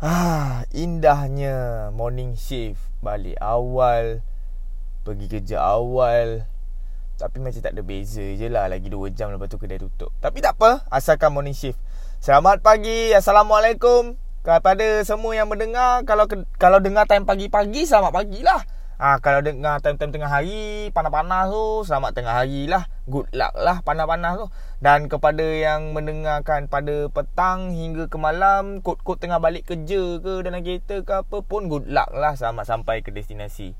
Ah, indahnya morning shift. Balik awal pergi kerja awal. Tapi macam tak ada beza je lah Lagi 2 jam lepas tu kedai tutup. Tapi tak apa Asalkan morning shift. Selamat pagi Assalamualaikum. Kepada semua yang mendengar Kalau kalau dengar time pagi-pagi Selamat pagi lah. Ah ha, kalau dengar time-time tengah hari panas-panas tu selamat tengah hari lah. Good luck lah panas-panas tu. Dan kepada yang mendengarkan pada petang hingga ke malam, kod-kod tengah balik kerja ke dalam kereta ke apa pun good luck lah selamat sampai ke destinasi.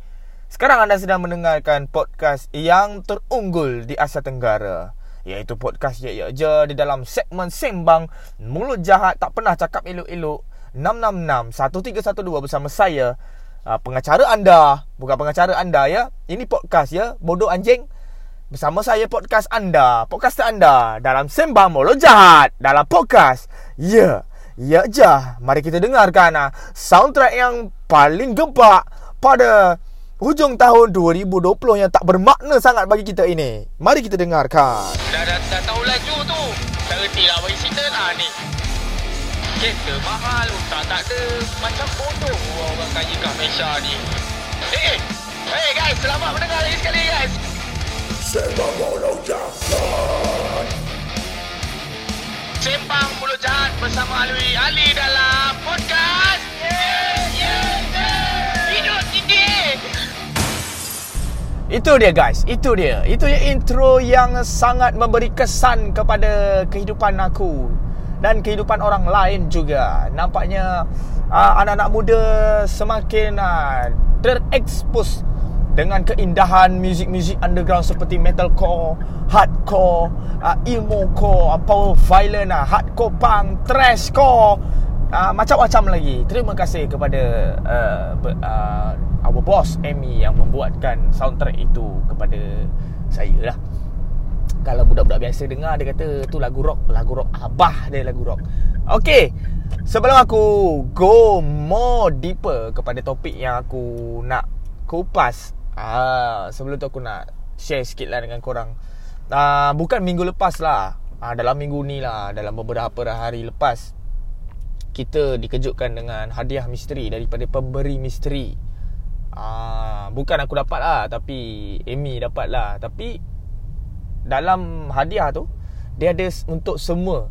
Sekarang anda sedang mendengarkan podcast yang terunggul di Asia Tenggara. Iaitu podcast Ya Ya Je di dalam segmen Sembang Mulut Jahat Tak Pernah Cakap Elok-Elok 666-1312 bersama saya uh, pengacara anda bukan pengacara anda ya. Ini podcast ya. Bodoh anjing. Bersama saya podcast anda. Podcast anda dalam sembang molo jahat. Dalam podcast. Ya. Ya jah mari kita dengarkan uh, soundtrack yang paling gempak pada hujung tahun 2020 yang tak bermakna sangat bagi kita ini. Mari kita dengarkan. Dah dah, dah tahu laju tu. Tak reti lah bagi cerita. Lah ni kereta mahal tak tak ada macam bodoh orang kaya kat Malaysia ni. Eh hey guys selamat mendengar lagi sekali guys. Sembang Mulut Jahat. Sembang Mulut Jahat bersama Alwi Ali dalam podcast. Yeah, yeah, yeah. Hidup tinggi Itu dia guys, itu dia. Itu dia intro yang sangat memberi kesan kepada kehidupan aku dan kehidupan orang lain juga. Nampaknya uh, anak-anak muda semakin uh, terekspos dengan keindahan muzik-muzik underground seperti metalcore, hardcore, uh, emo core, power violent, uh, hardcore punk, thrashcore, uh, macam-macam lagi. Terima kasih kepada uh, uh, our boss Amy yang membuatkan soundtrack itu kepada saya lah kalau budak-budak biasa dengar dia kata tu lagu rock lagu rock abah dia lagu rock. Okey sebelum aku go more deeper kepada topik yang aku nak kupas ah sebelum tu aku nak share sikit lah dengan korang. Ah bukan minggu lepas lah. Ah dalam minggu ni lah dalam beberapa hari lepas kita dikejutkan dengan hadiah misteri daripada pemberi misteri. Ah bukan aku dapat lah tapi Amy dapat lah. Tapi dalam hadiah tu dia ada untuk semua.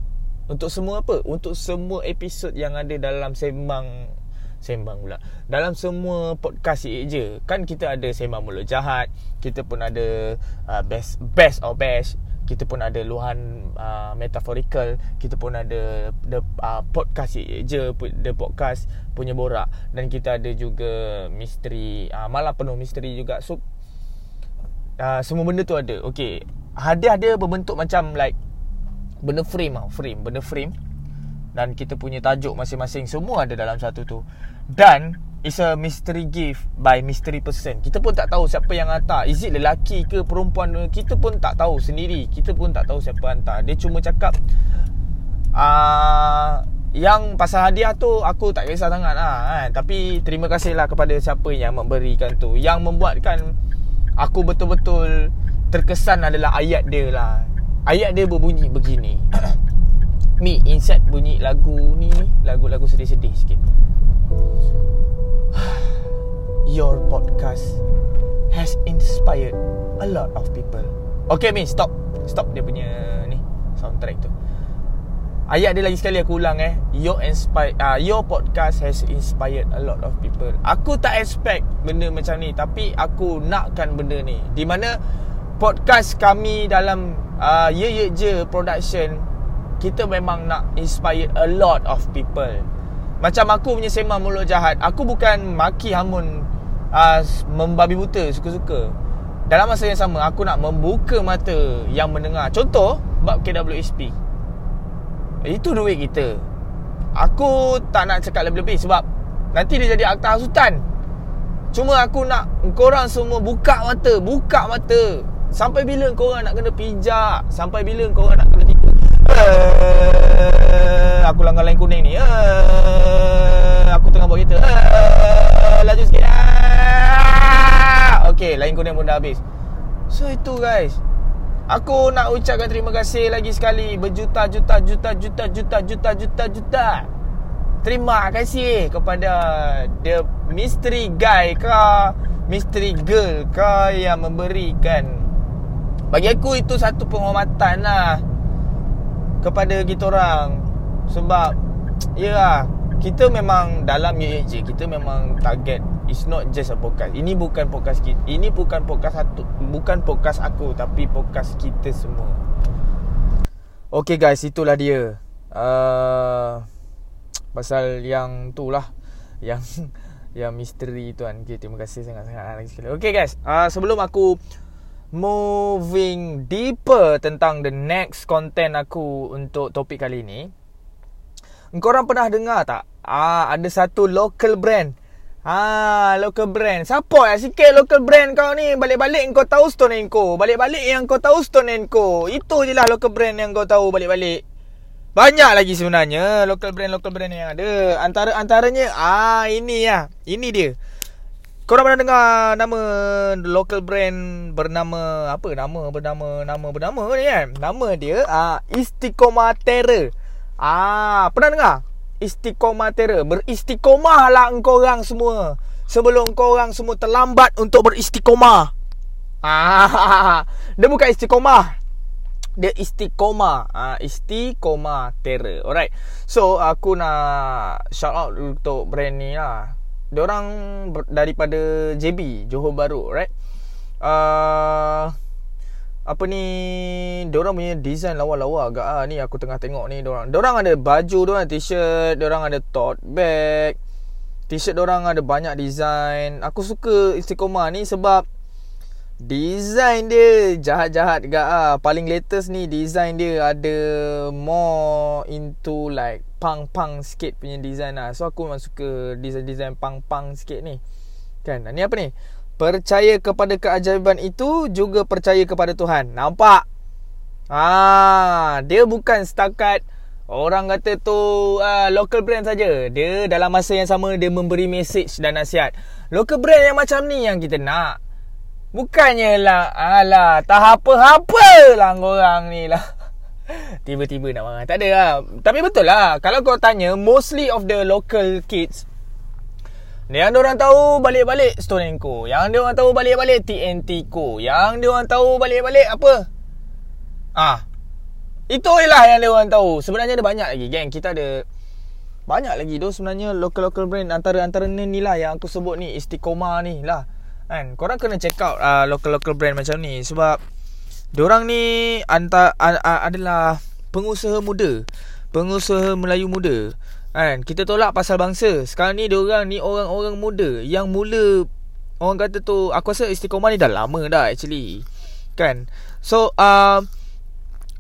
Untuk semua apa? Untuk semua episod yang ada dalam sembang sembang pula. Dalam semua podcast ye je kan kita ada sembang mulut jahat kita pun ada uh, best best or best kita pun ada luahan uh, metaphorical kita pun ada the uh, podcast ye je the podcast punya borak. Dan kita ada juga misteri uh, malah penuh misteri juga. So uh, semua benda tu ada. Okey hadiah dia berbentuk macam like benda frame tau, frame, benda frame dan kita punya tajuk masing-masing semua ada dalam satu tu. Dan it's a mystery gift by mystery person. Kita pun tak tahu siapa yang hantar. Is it lelaki ke perempuan kita pun tak tahu sendiri. Kita pun tak tahu siapa hantar. Dia cuma cakap uh, yang pasal hadiah tu aku tak kisah sangat lah kan. Tapi terima kasih lah kepada siapa yang memberikan tu. Yang membuatkan aku betul-betul terkesan adalah ayat dia lah. Ayat dia berbunyi begini. Mi insert bunyi lagu ni Lagu-lagu sedih-sedih sikit. Your podcast Has inspired A lot of people. Okay Mi stop. Stop dia punya ni Soundtrack tu. Ayat dia lagi sekali aku ulang eh. Your inspired uh, Your podcast has inspired a lot of people. Aku tak expect benda macam ni Tapi aku nakkan benda ni. Di mana podcast kami dalam uh, Ye Ye Je production kita memang nak inspire a lot of people. Macam aku punya sembang mulut jahat aku bukan maki hamun uh, membabi buta suka-suka. Dalam masa yang sama aku nak membuka mata yang mendengar. Contoh bab KWSP itu duit kita. Aku tak nak cakap lebih-lebih sebab nanti dia jadi akta hasutan. Cuma aku nak korang semua buka mata buka mata Sampai bila kau orang nak kena pijak? Sampai bila kau orang nak kena tipu? Eh, aku langgar lain kuning ni. Eh, aku tengah buat kereta. Eh, laju sikit. Okey, lain kuning pun dah habis. So itu guys. Aku nak ucapkan terima kasih lagi sekali berjuta-juta juta juta juta juta juta juta. Terima kasih kepada the mystery guy ke mystery girl ke yang memberikan bagi aku itu satu penghormatan lah kepada kita orang. Sebab ya lah, kita memang dalam UHJ kita memang target It's not just a podcast. Ini bukan podcast kita Ini bukan podcast satu Bukan podcast aku Tapi podcast kita semua. Okay guys Itulah dia. Uh, Pasal yang tu lah Yang Yang misteri tu kan okay, Terima kasih sangat-sangat. Okay guys. Uh, Sebelum aku Moving deeper Tentang the next content aku Untuk topik kali ni Korang pernah dengar tak Ah, Ada satu local brand Ah, local brand. Support lah sikit local brand kau ni. Balik-balik kau tahu Stone Co. Balik-balik yang kau tahu Stone Co. Itu je lah local brand yang kau tahu balik-balik. Banyak lagi sebenarnya local brand-local brand yang ada. Antara-antaranya, ah ini ya. Ini dia. Kau dah pernah dengar nama local brand bernama apa? Nama bernama nama bernama ni kan? Nama dia ah Istiqomah. Ah, pernah dengar? istiqomah terror. Beristiqomahlah engkau orang semua. Sebelum engkau orang semua terlambat untuk beristiqomah. Ah, dia bukan istiqomah. Dia istiqomah. Ah, istiqomah. Alright. So, aku nak shout out untuk brand ni lah. Orang daripada JB, Johor Bahru, right? Uh, apa ni Diorang punya design lawa-lawa agak ah Ni aku tengah tengok ni Diorang Diorang ada baju Diorang t-shirt Diorang ada tote bag T-shirt diorang ada banyak design Aku suka Istiqomah ni sebab Design dia Jahat-jahat agak ah Paling latest ni Design dia ada More into like Punk-punk sikit punya design lah So aku memang suka Design-design punk-punk sikit ni Kan Ni apa ni Percaya kepada keajaiban itu juga percaya kepada Tuhan. Nampak? Ah, dia bukan setakat orang kata tu uh, local brand saja. Dia dalam masa yang sama dia memberi message dan nasihat. Local brand yang macam ni yang kita nak. Bukannya lah Alah Tak apa-apa lah Korang ni lah Tiba-tiba nak marah Tak ada lah Tapi betul lah Kalau kau tanya Mostly of the local kids yang dia orang tahu balik-balik Stone Co. Yang dia orang tahu balik-balik TNT Co. Yang dia orang tahu balik-balik apa? Ah. Itu yang dia orang tahu. Sebenarnya ada banyak lagi geng. Kita ada banyak lagi tu sebenarnya local-local brand antara-antara ni lah yang aku sebut ni Istiqomah ni lah. Kan? Korang kena check out uh, local-local brand macam ni sebab diorang ni anta, uh, uh, adalah pengusaha muda. Pengusaha Melayu muda. Kan kita tolak pasal bangsa. Sekarang ni dia orang ni orang-orang muda yang mula orang kata tu aku rasa istiqomah ni dah lama dah actually. Kan? So uh,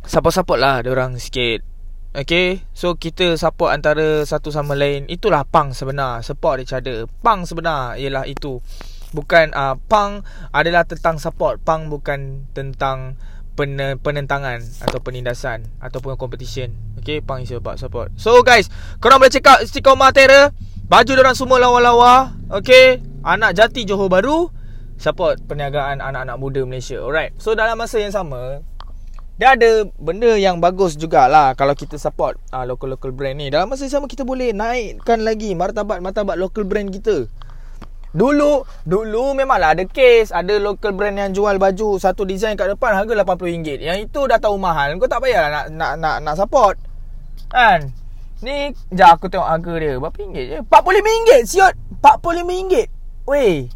support-support lah dia orang sikit. Okay So kita support antara satu sama lain Itulah pang sebenar Support each other Pang sebenar Ialah itu Bukan uh, Pang adalah tentang support Pang bukan tentang penentangan atau penindasan ataupun competition. Okay, pang is about support. So guys, korang boleh check out Istiqomah Terror. Baju orang semua lawa-lawa. Okay, anak jati Johor Bahru support perniagaan anak-anak muda Malaysia. Alright. So dalam masa yang sama, dia ada benda yang bagus jugalah kalau kita support uh, local-local brand ni. Dalam masa yang sama kita boleh naikkan lagi martabat-martabat local brand kita. Dulu Dulu memanglah ada case Ada local brand yang jual baju Satu design kat depan Harga RM80 Yang itu dah tahu mahal. Kau tak payah nak, nak, nak, nak support. Kan? Ni Sekejap aku tengok harga dia. Berapa ringgit je? RM45 siot. RM45 Weh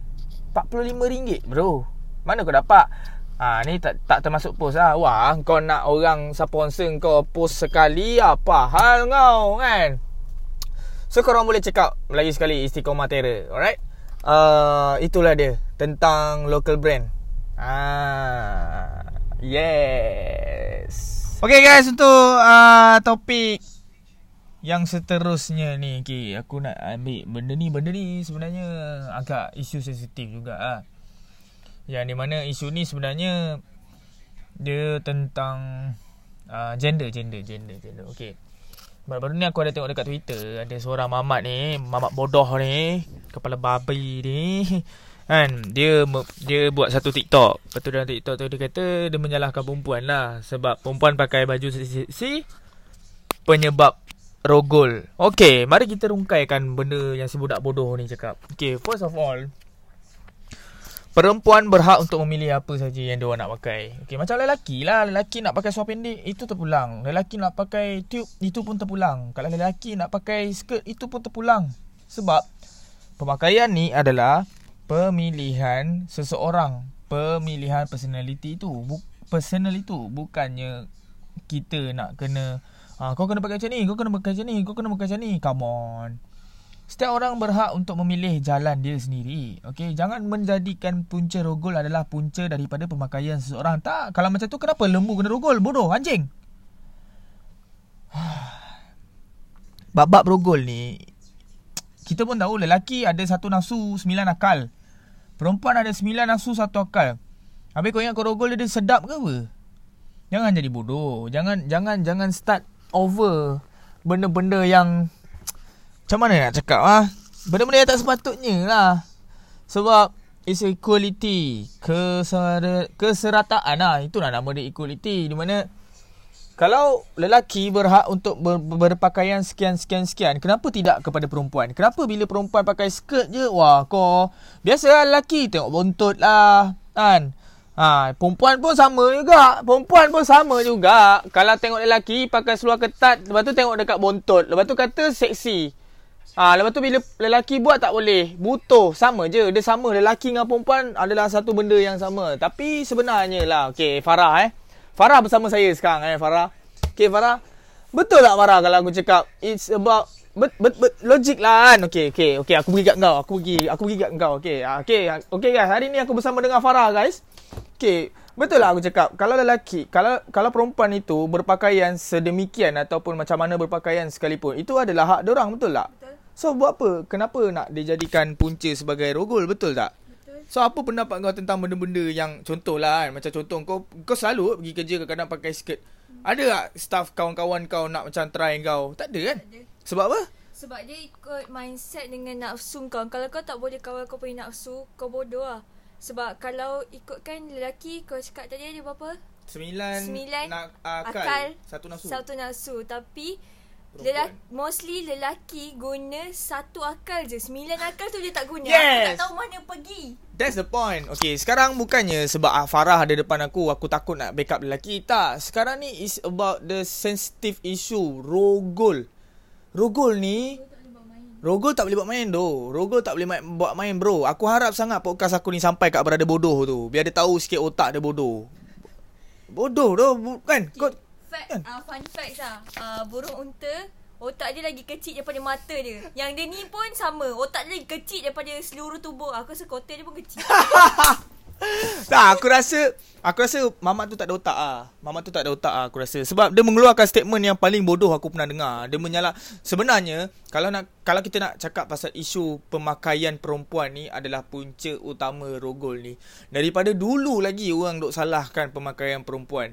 RM45 bro. Mana kau dapat? Ha, ni tak tak termasuk post lah. Wah kau nak orang sponsor kau post sekali Apa hal kau kan? So korang boleh check out Lagi sekali Istiqomah Terror Alright uh, itulah dia tentang local brand. Ah, yes. Okay guys untuk uh, topik yang seterusnya ni okay, aku nak ambil benda ni benda ni sebenarnya agak isu sensitif juga ah. Yang di mana isu ni sebenarnya dia tentang uh, gender gender gender gender. Okay. Baru-baru ni aku ada tengok dekat Twitter Ada seorang mamat ni Mamat bodoh ni Kepala babi ni Kan Dia dia buat satu TikTok Lepas tu dalam TikTok tu Dia kata Dia menyalahkan perempuan lah Sebab perempuan pakai baju seksi Penyebab rogol. Okey, mari kita rungkaikan benda yang si budak bodoh ni cakap. Okey, first of all, perempuan berhak untuk memilih apa saja yang dia nak pakai. Okey, macam lelaki lah, lelaki nak pakai seluar pendek, itu terpulang. Lelaki nak pakai tube, itu pun terpulang. Kalau lelaki nak pakai skirt, itu pun terpulang. Sebab pemakaian ni adalah pemilihan seseorang, pemilihan personality itu. Bu- personal itu bukannya kita nak kena Ha, kau kena pakai macam ni, kau kena pakai macam ni, kau kena pakai macam ni. Come on. Setiap orang berhak untuk memilih jalan dia sendiri. Okay, jangan menjadikan punca rogol adalah punca daripada pemakaian seseorang. Tak, kalau macam tu kenapa lembu kena rogol? Bodoh, anjing. Bab-bab rogol ni, kita pun tahu lelaki ada satu nafsu, sembilan akal. Perempuan ada sembilan nafsu, satu akal. Habis kau ingat kau rogol dia, dia sedap ke apa? Jangan jadi bodoh. Jangan jangan jangan start over benda-benda yang macam mana nak cakap ah? Benda-benda yang tak sepatutnya lah. Sebab it's equality, kesera, keserataan lah. Itulah nama dia equality. Di mana kalau lelaki berhak untuk ber, berpakaian sekian-sekian-sekian, kenapa tidak kepada perempuan? Kenapa bila perempuan pakai skirt je, wah kau biasa lelaki tengok bontot lah. Kan? Ha, perempuan pun sama juga. Perempuan pun sama juga. Kalau tengok lelaki pakai seluar ketat, lepas tu tengok dekat bontot. Lepas tu kata seksi. Ha, lepas tu bila lelaki buat tak boleh. Butuh. Sama je. Dia sama. Lelaki dengan perempuan adalah satu benda yang sama. Tapi sebenarnya lah. Okay, Farah eh. Farah bersama saya sekarang eh, Farah. Okay, Farah. Betul tak Farah kalau aku cakap it's about Bet, bet, bet, logik lah kan Okay, okay, okay Aku pergi kat kau Aku pergi, aku pergi kat kau Okay, okay, okay guys Hari ni aku bersama dengan Farah guys Okay, betul lah aku cakap Kalau lelaki Kalau kalau perempuan itu Berpakaian sedemikian Ataupun macam mana berpakaian sekalipun Itu adalah hak orang betul tak? Betul. So buat apa? Kenapa nak dijadikan punca sebagai rogol betul tak? Betul. So apa pendapat kau tentang benda-benda yang contoh lah kan Macam contoh kau kau selalu pergi kerja kadang-kadang pakai skirt Ada tak staff kawan-kawan kau nak macam try kau? Tak ada kan? Tak ada. Sebab apa? Sebab dia ikut mindset dengan nafsu kau. Kalau kau tak boleh kawal kau punya nafsu, kau bodoh lah. Sebab kalau ikutkan lelaki, kau cakap tadi ada berapa? Sembilan, Sembilan nak akal, akal, Satu nafsu Satu nafsu. Tapi. Lelaki, mostly lelaki guna satu akal je. Sembilan akal tu dia tak guna. Yes. Aku tak tahu mana pergi. That's the point. Okay sekarang bukannya Sebab ah, Farah ada depan aku Aku takut nak backup lelaki. Tak Sekarang ni is about the sensitive issue. Rogol. Rogol ni Rogol tak boleh buat main tu Rogol tak boleh main, buat main bro. Aku harap sangat podcast aku ni sampai kat berada bodoh tu. Biar dia tahu sikit otak dia bodoh. Bodoh tu bu- kan? Kau Fact, Kan? uh, fun facts lah. Uh, burung unta, otak dia lagi kecil daripada mata dia. Yang dia ni pun sama. Otak dia lagi kecil daripada seluruh tubuh. Aku rasa kotak dia pun kecil. Tak aku rasa Aku rasa Mamat tu tak ada otak ah. Mamat tu tak ada otak ah, aku rasa Sebab dia mengeluarkan statement yang paling bodoh aku pernah dengar Dia menyalah Sebenarnya Kalau nak kalau kita nak cakap pasal isu Pemakaian perempuan ni Adalah punca utama rogol ni Daripada dulu lagi Orang duk salahkan pemakaian perempuan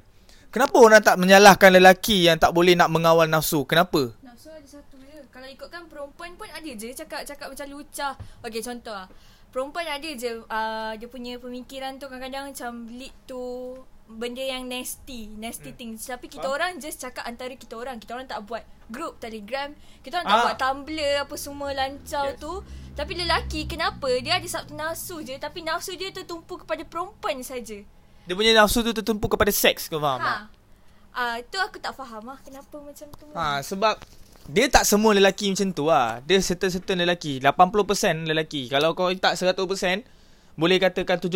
Kenapa orang tak menyalahkan lelaki Yang tak boleh nak mengawal nafsu Kenapa? Nafsu ada satu je. Kalau ikutkan perempuan pun ada je cakap-cakap macam lucah. Okey contoh lah. Perempuan ada je uh, dia punya pemikiran tu kadang-kadang macam lead to benda yang nasty, nasty hmm. things. Tapi kita Faham? orang just cakap antara kita orang. Kita orang tak buat group Telegram. Kita orang tak Ah. buat Tumblr apa semua lancau Yes. tu. Tapi lelaki kenapa dia ada satu nafsu je tapi nafsu dia tertumpu kepada perempuan saja. Dia punya nafsu tu tertumpu kepada seks Kau faham tak? Ha. Ah uh, tu aku tak faham lah kenapa macam tu. Ha, sebab dia tak semua lelaki macam tu lah. Dia certain-certain lelaki. 80% lelaki. Kalau kau tak 100%, boleh katakan 70%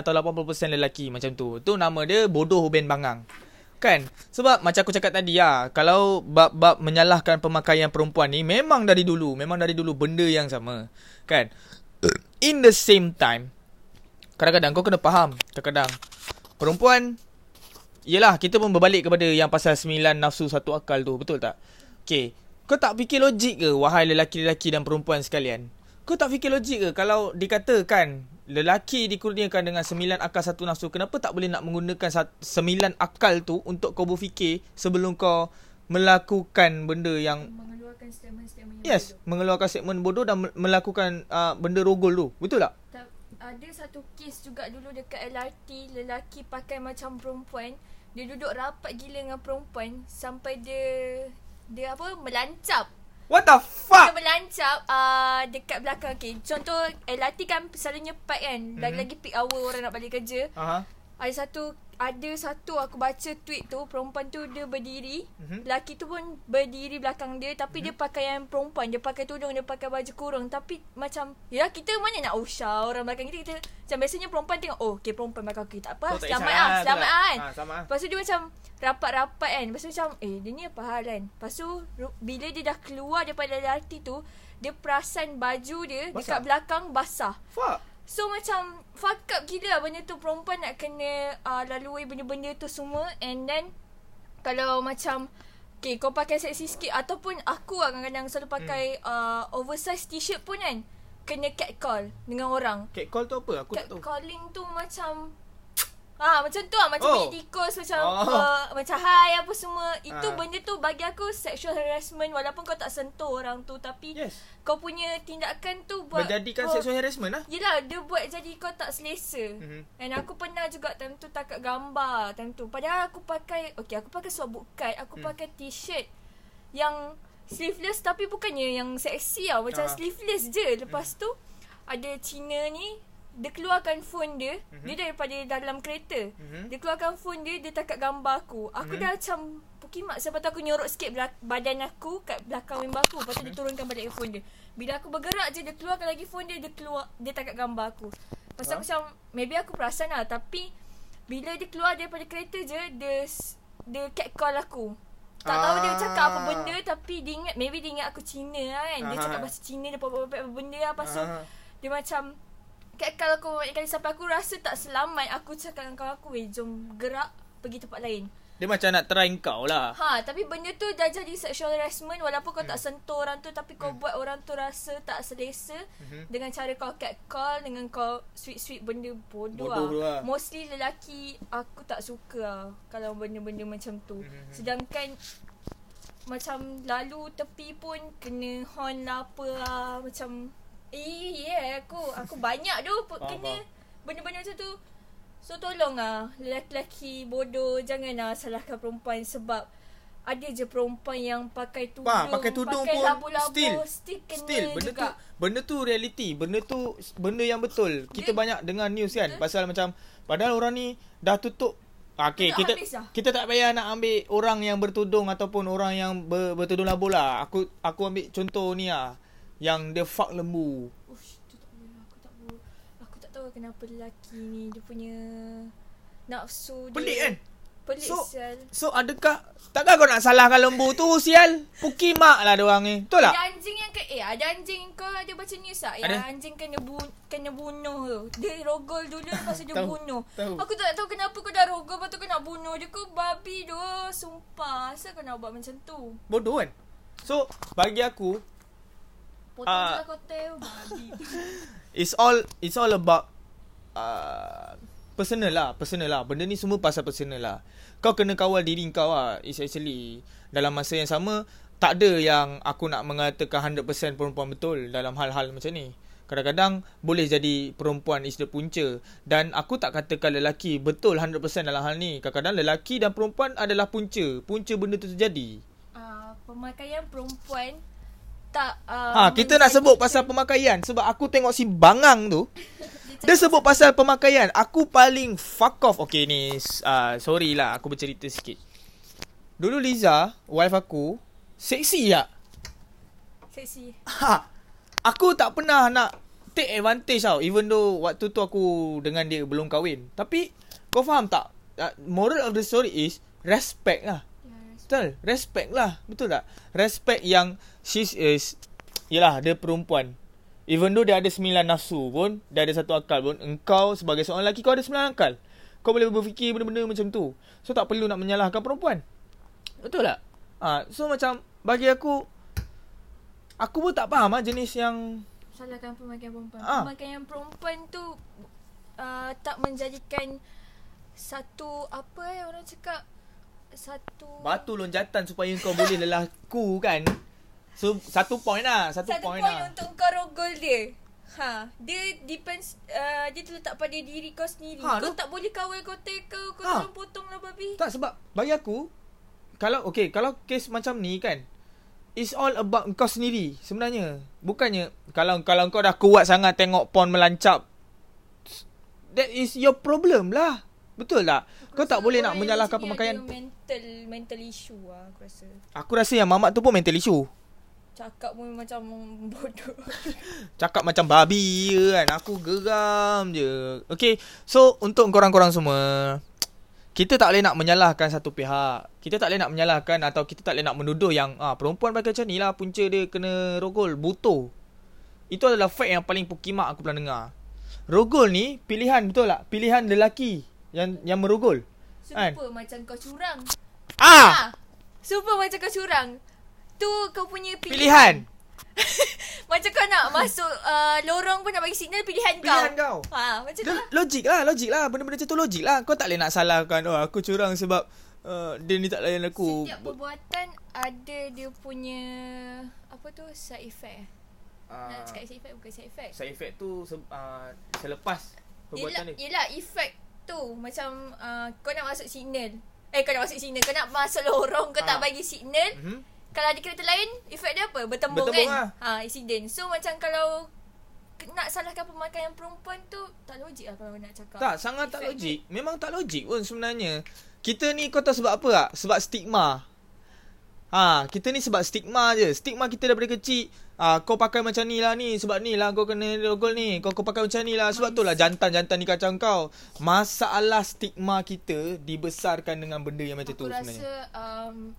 atau 80% lelaki macam tu. Tu nama dia bodoh ben bangang. Kan? Sebab macam aku cakap tadi lah. Kalau bab-bab menyalahkan pemakaian perempuan ni, memang dari dulu. Memang dari dulu benda yang sama. Kan? In the same time, kadang-kadang kau kena faham. Kadang-kadang, perempuan Yelah kita pun berbalik kepada yang pasal sembilan nafsu satu akal tu Betul tak? Okay Kau tak fikir logik ke Wahai lelaki-lelaki dan perempuan sekalian Kau tak fikir logik ke Kalau dikatakan Lelaki dikurniakan dengan sembilan akal satu nafsu Kenapa tak boleh nak menggunakan sat- sembilan akal tu Untuk kau berfikir Sebelum kau Melakukan benda yang mengeluarkan statement-statement yang Yes Mengeluarkan statement bodoh Dan me- melakukan uh, Benda rogol tu Betul tak? Ada satu kes juga dulu dekat LRT lelaki pakai macam perempuan dia duduk rapat gila dengan perempuan sampai dia Dia apa Melancap What the Dia fuck? melancap uh, Dekat belakang okay. Contoh LRT kan Selalunya pack kan Mhm. Lagi-lagi peak hour Orang nak balik kerja Aha. Ada satu Ada satu Aku baca tweet tu Perempuan tu dia berdiri Mhm. Lelaki tu pun Berdiri belakang dia Tapi dia pakai yang perempuan Dia pakai tudung Dia pakai baju kurung Tapi macam Ya kita mana nak usah Orang belakang kita Kita Macam biasanya perempuan tengok Oh okay perempuan belakang kita Tak apa So, tak Selamat lah lah, Selamat tu lah lah. kan Ah, sama lah. Lepas tu dia macam Rapat-rapat kan Lepas tu macam Eh dia ni apa hal kan Lepas tu Bila dia dah keluar Daripada LRT tu Dia perasan baju dia Basah? Dekat belakang basah Fuck. So macam Fuck up gila lah Benda tu perempuan nak kena uh, Lalui benda-benda tu semua And then Kalau macam Okay kau pakai seksi sikit Ataupun aku lah kadang-kadang Selalu pakai hmm. uh, Oversize t-shirt pun kan Kena catcall Dengan orang Cat call tu apa? Aku tak tahu. Catcalling tu macam Ah macam tu lah Macam Oh. tikus Macam Oh. uh, Macam hai apa semua Itu Ah. benda tu bagi aku Sexual harassment Walaupun kau tak sentuh orang tu Tapi Yes. Kau punya tindakan tu buat Menjadikan kau, sexual harassment lah. Yelah dia buat jadi kau tak selesa Mhm. And aku pernah juga time tu takat gambar time tu Padahal aku pakai Okay aku pakai swab cut Aku Hmm. pakai t-shirt Yang sleeveless Tapi bukannya yang seksi tau Macam Ah. sleeveless je Lepas tu Ada Cina ni Dia keluarkan phone dia Mhm. Dia daripada dalam kereta Mhm. Dia keluarkan phone dia Dia takat gambar aku Aku Mhm. dah macam Pukimak Sebab tu aku nyorok sikit belak- Badan aku Kat belakang member aku Lepas tu Mhm. dia turunkan balik phone dia Bila aku bergerak je Dia keluarkan lagi phone dia Dia keluar Dia takat gambar aku tu Ha? aku macam Maybe aku perasan lah Tapi Bila dia keluar daripada kereta je Dia Dia catcall aku tak tahu dia cakap apa Ah. benda Tapi dia ingat Maybe dia ingat aku Cina lah kan Dia cakap bahasa Cina Dia buat apa benda lah Aha. Dia macam kalau aku banyak kali sampai aku rasa tak selamat Aku cakap dengan kawan aku Weh jom gerak Pergi tempat lain Dia macam nak try kau lah. Ha tapi benda tu dah jadi sexual harassment Walaupun kau tak Hmm. sentuh orang tu Tapi kau buat orang tu rasa tak selesa Mhm. Dengan cara kau catcall Dengan kau sweet-sweet benda bodoh, Bodoh tu lah. Mostly lelaki Aku tak suka lah Kalau benda-benda macam tu Mhm. Sedangkan Macam lalu tepi pun Kena horn lah apa lah Macam yeah aku Aku banyak tu Faham, Kena faham. Benda-benda macam tu So tolong lah Lelaki-lelaki bodoh Jangan lah salahkan perempuan Sebab Ada je perempuan yang pakai tudung Pa, pakai tudung pakai pun labu-labu, still still kena still benda juga. tu benda tu reality benda tu benda yang betul kita Dia- banyak dengar news kan Betul. pasal macam padahal orang ni dah tutup Ah, Okay, kita dah. kita tak payah nak ambil orang yang bertudung ataupun orang yang ber, bertudung labu lah. Aku aku ambil contoh ni lah. Yang dia fuck lembu. Ush, tu tak boleh. Aku tak boleh. Aku tak tahu kenapa lelaki ni dia punya nafsu dia. Pelik kan? Pelik So- sial. So adakah takkan kau nak salahkan lembu tu sial? Pukimak lah dia orang ni. Betul tak? Ada anjing yang ke eh ada anjing kau ada baca news tak? Yang Ada. anjing kena bu kena bunuh tu. Dia rogol dulu lepas tu dia Tahu, bunuh. tahu. Aku tak tahu kenapa kau dah rogol lepas tu kau nak bunuh dia. Kau babi tu. Sumpah. Asal kau nak buat macam tu? Bodoh kan? So bagi aku Potong Ah. je lah kotel. It's all it's all about uh, personal lah, personal lah. Benda ni semua pasal personal lah. Kau kena kawal diri kau lah. It's actually dalam masa yang sama tak ada yang aku nak mengatakan 100% perempuan betul dalam hal-hal macam ni. Kadang-kadang boleh jadi perempuan is the punca dan aku tak katakan lelaki betul 100% dalam hal ni. Kadang-kadang lelaki dan perempuan adalah punca. Punca benda tu terjadi. Ah, pemakaian perempuan tak uh, Ha, kita nak sebut pasal pemakaian sebab aku tengok si Bangang tu Dia sebut pasal pemakaian. Aku paling fuck off. Okay ni, uh, sorry lah aku bercerita sikit. Dulu Liza, wife aku, seksi tak? seksi. Ha, aku tak pernah nak take advantage tau. Even though waktu tu aku dengan dia belum kahwin. Tapi, kau faham tak? Uh, moral of the story is, respect lah. Betul, respect lah. Betul tak? Respect yang she is, yelah, dia perempuan. Even though dia ada sembilan nafsu pun, dia ada satu akal pun, engkau sebagai seorang lelaki, kau ada sembilan akal. Kau boleh berfikir benda-benda macam tu. So, tak perlu nak menyalahkan perempuan. Betul tak? Ha, so, macam, bagi aku, aku pun tak faham lah jenis yang, Salahkan pemakaian perempuan. Ah. Pemakaian perempuan tu uh, tak menjadikan satu apa eh orang cakap satu batu lonjatan supaya kau boleh lelaku kan. So, satu point lah. Satu, satu point, point lah. untuk kau rogol dia. Ha, dia depends uh, dia terletak pada diri kau sendiri. Ha, kau tu- tak boleh kawal kotel kau, kau Ha. tolong potong lah babi. Tak sebab bagi aku kalau okey kalau kes macam ni kan It's all about kau sendiri sebenarnya. Bukannya kalau kalau kau dah kuat sangat tengok porn melancap that is your problem lah. Betul tak? Kau tak boleh nak menyalahkan pemakaian. mental mental issue lah aku rasa. Aku rasa yang mamat tu pun mental issue. Cakap pun macam bodoh. Cakap macam babi je kan. Aku geram je. Okay. So, untuk korang-korang semua. Kita tak boleh nak menyalahkan satu pihak. Kita tak boleh nak menyalahkan atau kita tak boleh nak menuduh yang ah perempuan pakai macam ni lah punca dia kena rogol. Buto. Itu adalah fact yang paling pukimak aku pernah dengar. Rogol ni pilihan betul tak? Pilihan lelaki yang yang merogol. Kan? Super macam kau curang. Ah! Ah, super macam kau curang. Tu kau punya pilihan. Pilihan. Macam kau nak masuk uh, lorong pun nak bagi signal pilihan, Pilihan kau. kau. Ha, macam tu lah. logik lah, logik lah. Benda-benda macam tu logik lah. Kau tak boleh nak salahkan, oh aku curang sebab uh, dia ni tak layan aku. Setiap perbuatan ada dia punya apa tu side effect. Uh, Nak cakap side effect bukan side effect. side effect tu se- uh, selepas perbuatan Yelah, dia. yelah effect tu macam uh, kau nak masuk signal. Eh kau nak masuk signal, kau nak masuk lorong kau tak Ah. bagi signal. Mm-hmm. Kalau ada kereta lain, efek dia apa? Bertembung, Bertembung kan? lah. Ha, accident. So macam kalau nak salahkan pemakaian perempuan tu tak logik lah kalau nak cakap. Tak, sangat tak Effect logik. Memang tak logik pun sebenarnya. Kita ni kau tahu sebab apa tak? Sebab stigma. Ha, kita ni sebab stigma je. Stigma kita daripada kecil. Ah, kau pakai macam ni lah ni Sebab ni lah kau kena rogol ni Kau kau pakai macam ni lah Sebab tu lah jantan-jantan ni kacau kau Masalah stigma kita Dibesarkan dengan benda yang macam tu Aku sebenarnya rasa um,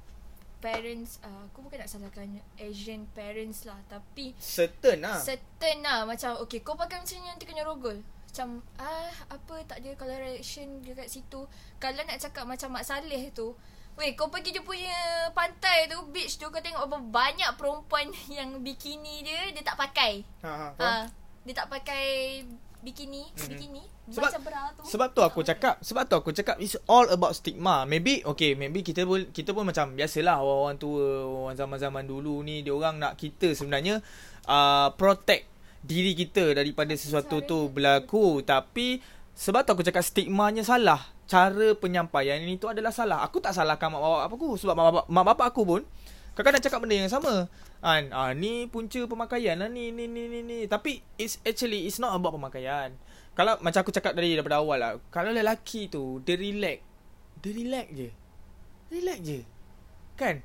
parents uh, aku bukan nak salahkan Asian parents lah tapi Certain lah. Certain lah macam okay kau pakai macam ni nanti kena rogol. Macam ah apa tak ada colour reaction dekat situ. Kalau nak cakap macam Mak Saleh tu Weh kau pergi dia punya pantai tu beach tu kau tengok berapa banyak perempuan yang bikini dia dia tak pakai. Ha, ha, ha, dia tak pakai bikini Mhm. bikini. Sebab- macam bra tu. Sebab tu aku cakap Sebab tu aku cakap It's all about stigma. Maybe Okay maybe kita pun Kita pun macam Biasalah orang-orang tua Orang zaman-zaman dulu ni Dia orang nak kita sebenarnya uh, Protect Diri kita Daripada sesuatu tu berlaku. Tapi Sebab tu aku cakap Stigmanya salah Cara penyampaian ini tu adalah salah. Aku tak salahkan mak bapak aku Sebab mak bapak, mak bapak aku pun Kadang-kadang cakap benda yang sama? Kan, ah, Ni punca pemakaian lah ni, ni, ni, ni, ni. Tapi It's actually It's not about pemakaian. Kalau macam aku cakap dari daripada awal lah Kalau lelaki tu Dia relax. Dia relax je. Relax je. Kan?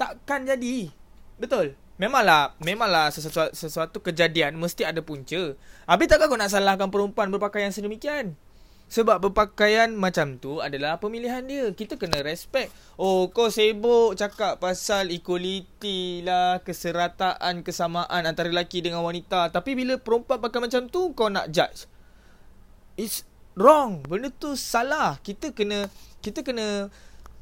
Takkan jadi. Betul? Memanglah Memanglah sesuatu, sesuatu kejadian Mesti ada punca. Habis takkan kau nak salahkan perempuan Berpakaian sedemikian sebab berpakaian macam tu adalah pemilihan dia. Kita kena respect. Oh, kau sibuk cakap pasal equality lah, keserataan, kesamaan antara lelaki dengan wanita. Tapi bila perempuan pakai macam tu, kau nak judge. It's wrong. Benda tu salah. Kita kena kita kena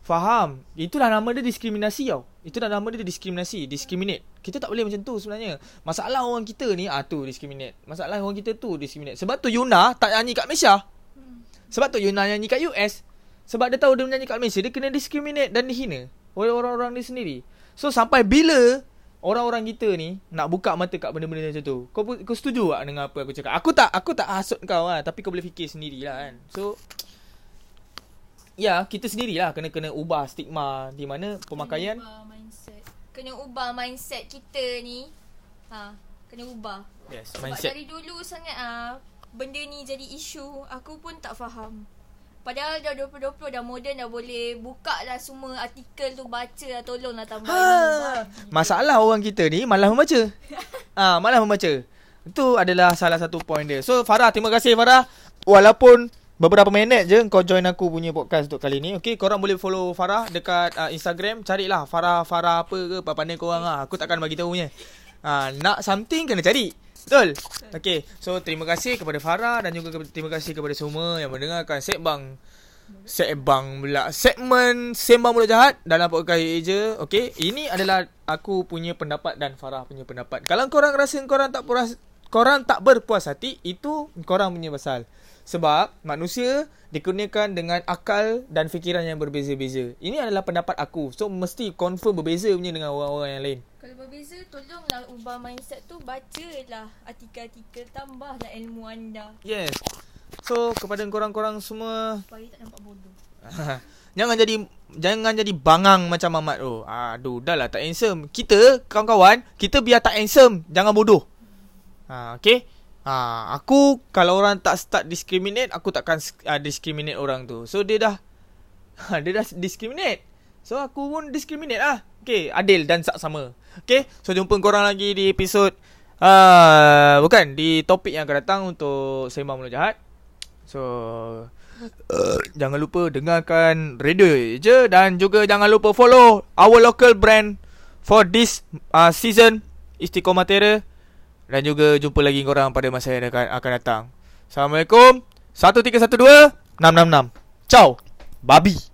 faham. Itulah nama dia diskriminasi tau. Itulah nama dia diskriminasi, discriminate. Kita tak boleh macam tu sebenarnya. Masalah orang kita ni ah tu discriminate. Masalah orang kita tu discriminate. Sebab tu Yuna tak nyanyi kat Malaysia. Sebab tu Yuna nyanyi kat US. Sebab dia tahu dia menyanyi kat Malaysia, dia kena discriminate dan dihina oleh orang-orang dia sendiri. So sampai bila orang-orang kita ni nak buka mata kat benda-benda macam tu. Kau kau setuju tak dengan apa aku cakap? Aku tak aku tak hasut kau lah, tapi kau boleh fikir sendirilah kan. So Ya, kita sendirilah kena kena ubah stigma di mana pemakaian Kena ubah mindset. Kena ubah mindset kita ni. Ha, kena ubah. yes, Sebab mindset. dari dulu sangat ah benda ni jadi isu, aku pun tak faham. Padahal dah 2020 dah moden dah boleh buka lah semua artikel tu baca lah tolonglah tambah Ha. Masalah orang kita ni malah membaca. ah, malah membaca. Itu adalah salah satu point dia. So Farah, terima kasih Farah. Walaupun beberapa minit je kau join aku punya podcast untuk kali ni. Okay, korang boleh follow Farah dekat uh, Instagram. Carilah Farah Farah apa ke apa pandai korang lah. Aku takkan bagi tahu punya. Ah, nak something kena cari. Betul? Okay, so terima kasih kepada Farah dan juga terima kasih kepada semua yang mendengarkan Sekbang Sekbang pula. Segmen Sembang Mulut Jahat Dalam podcast je. Okay Ini adalah Aku punya pendapat Dan Farah punya pendapat. Kalau korang rasa Korang tak puas Korang tak berpuas hati Itu Korang punya pasal. Sebab Manusia Dikurniakan dengan akal Dan fikiran yang berbeza-beza. Ini adalah pendapat aku. So mesti confirm berbeza punya Dengan orang-orang yang lain Kalau berbeza tolonglah ubah mindset tu bacalah artikel-artikel tambahlah ilmu anda Yes So kepada korang-korang semua supaya tak nampak bodoh. jangan jadi jangan jadi bangang macam Mamat tu. Aduh, dah lah tak handsome. Kita kawan-kawan, kita biar tak handsome, jangan bodoh. Ha, okay? Ha, aku kalau orang tak start discriminate, aku takkan uh, discriminate orang tu. So dia dah ha, dia dah discriminate. So aku pun discriminate lah. Okay, adil dan sama. Okay, so jumpa korang lagi di episod uh, bukan di topik yang akan datang untuk sembang mulut jahat. So uh, jangan lupa dengarkan radio je dan juga jangan lupa follow our local brand for this uh, season Istiqomah Terror dan juga jumpa lagi korang pada masa yang akan, akan datang. Assalamualaikum. 1312 666. Ciao. Babi.